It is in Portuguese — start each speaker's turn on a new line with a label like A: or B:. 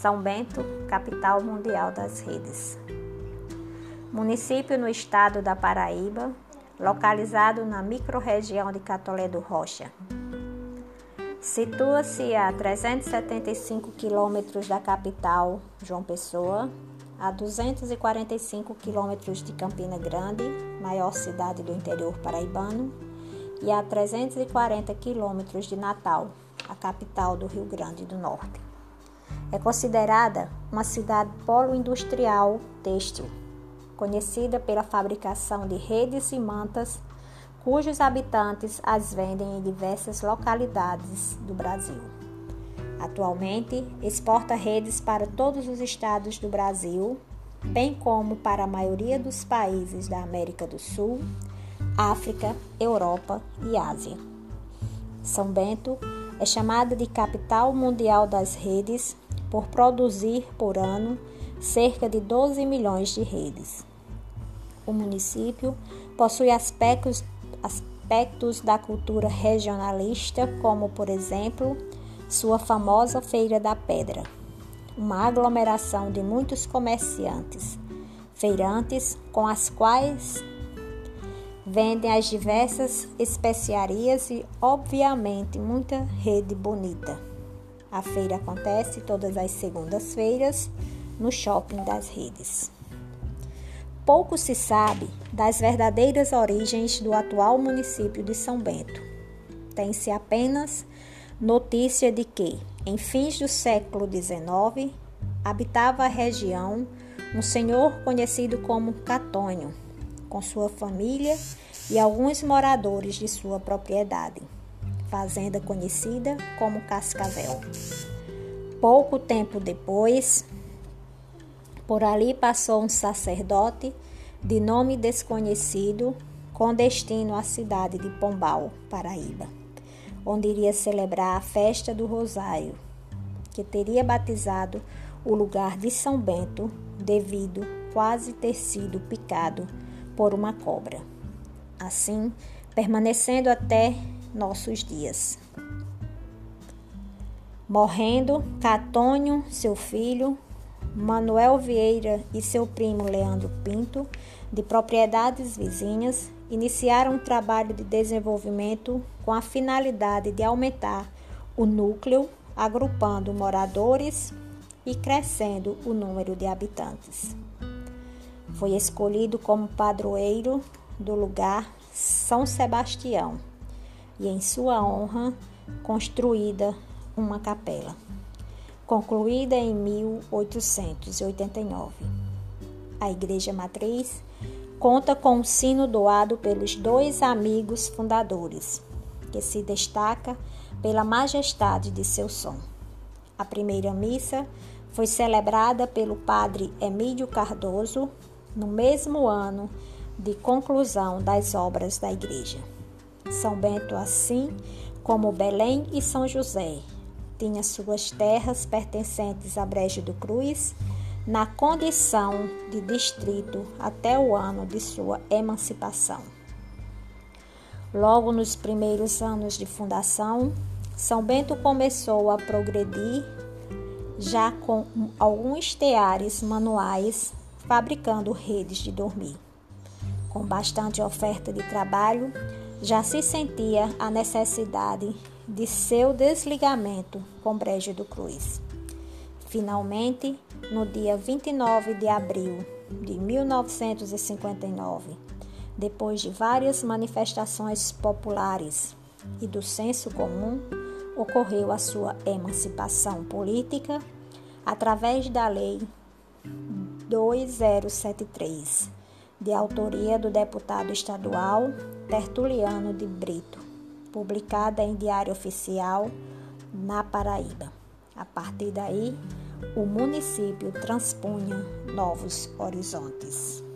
A: São Bento, capital mundial das redes. Município no estado da Paraíba, localizado na microrregião de Catolé do Rocha. Situa-se a 375 quilômetros da capital, João Pessoa, a 245 quilômetros de Campina Grande, maior cidade do interior paraibano, e a 340 quilômetros de Natal, a capital do Rio Grande do Norte. É considerada uma cidade polo industrial têxtil, conhecida pela fabricação de redes e mantas cujos habitantes as vendem em diversas localidades do Brasil. Atualmente, exporta redes para todos os estados do Brasil, bem como para a maioria dos países da América do Sul, África, Europa e Ásia. São Bento é chamada de capital mundial das redes por produzir por ano cerca de 12 milhões de redes. O município possui aspectos aspectos da cultura regionalista, como, por exemplo, sua famosa Feira da Pedra, uma aglomeração de muitos comerciantes, feirantes com as quais vendem as diversas especiarias e, obviamente, muita rede bonita. A feira acontece todas as segundas-feiras no shopping das redes. Pouco se sabe das verdadeiras origens do atual município de São Bento. Tem-se apenas notícia de que, em fins do século XIX, habitava a região um senhor conhecido como Catônio, com sua família e alguns moradores de sua propriedade, fazenda conhecida como Cascavel. Pouco tempo depois, por ali passou um sacerdote de nome desconhecido com destino à cidade de Pombal, Paraíba, onde iria celebrar a festa do Rosário, que teria batizado o lugar de São Bento devido quase ter sido picado por uma cobra. Assim, permanecendo até nossos dias. Morrendo, Catônio, seu filho, Manuel Vieira e seu primo Leandro Pinto, de propriedades vizinhas, iniciaram um trabalho de desenvolvimento com a finalidade de aumentar o núcleo, agrupando moradores e crescendo o número de habitantes. Foi escolhido como padroeiro do lugar São Sebastião e, em sua honra, construída uma capela concluída em 1889. A Igreja Matriz conta com um sino doado pelos dois amigos fundadores, que se destaca pela majestade de seu som. A primeira missa foi celebrada pelo padre Emílio Cardoso no mesmo ano de conclusão das obras da igreja. São Bento, assim como Belém e São José, tinha suas terras pertencentes a Brejo do Cruz na condição de distrito até o ano de sua emancipação. Logo nos primeiros anos de fundação, São Bento começou a progredir já com alguns teares manuais fabricando redes de dormir. Com bastante oferta de trabalho, já se sentia a necessidade de seu desligamento com Brejo do Cruz. Finalmente, no dia 29 de abril de 1959, depois de várias manifestações populares e do senso comum, ocorreu a sua emancipação política através da Lei 2073, de autoria do deputado estadual Tertuliano de Brito, publicada em Diário Oficial na Paraíba. A partir daí, o município transpunha novos horizontes.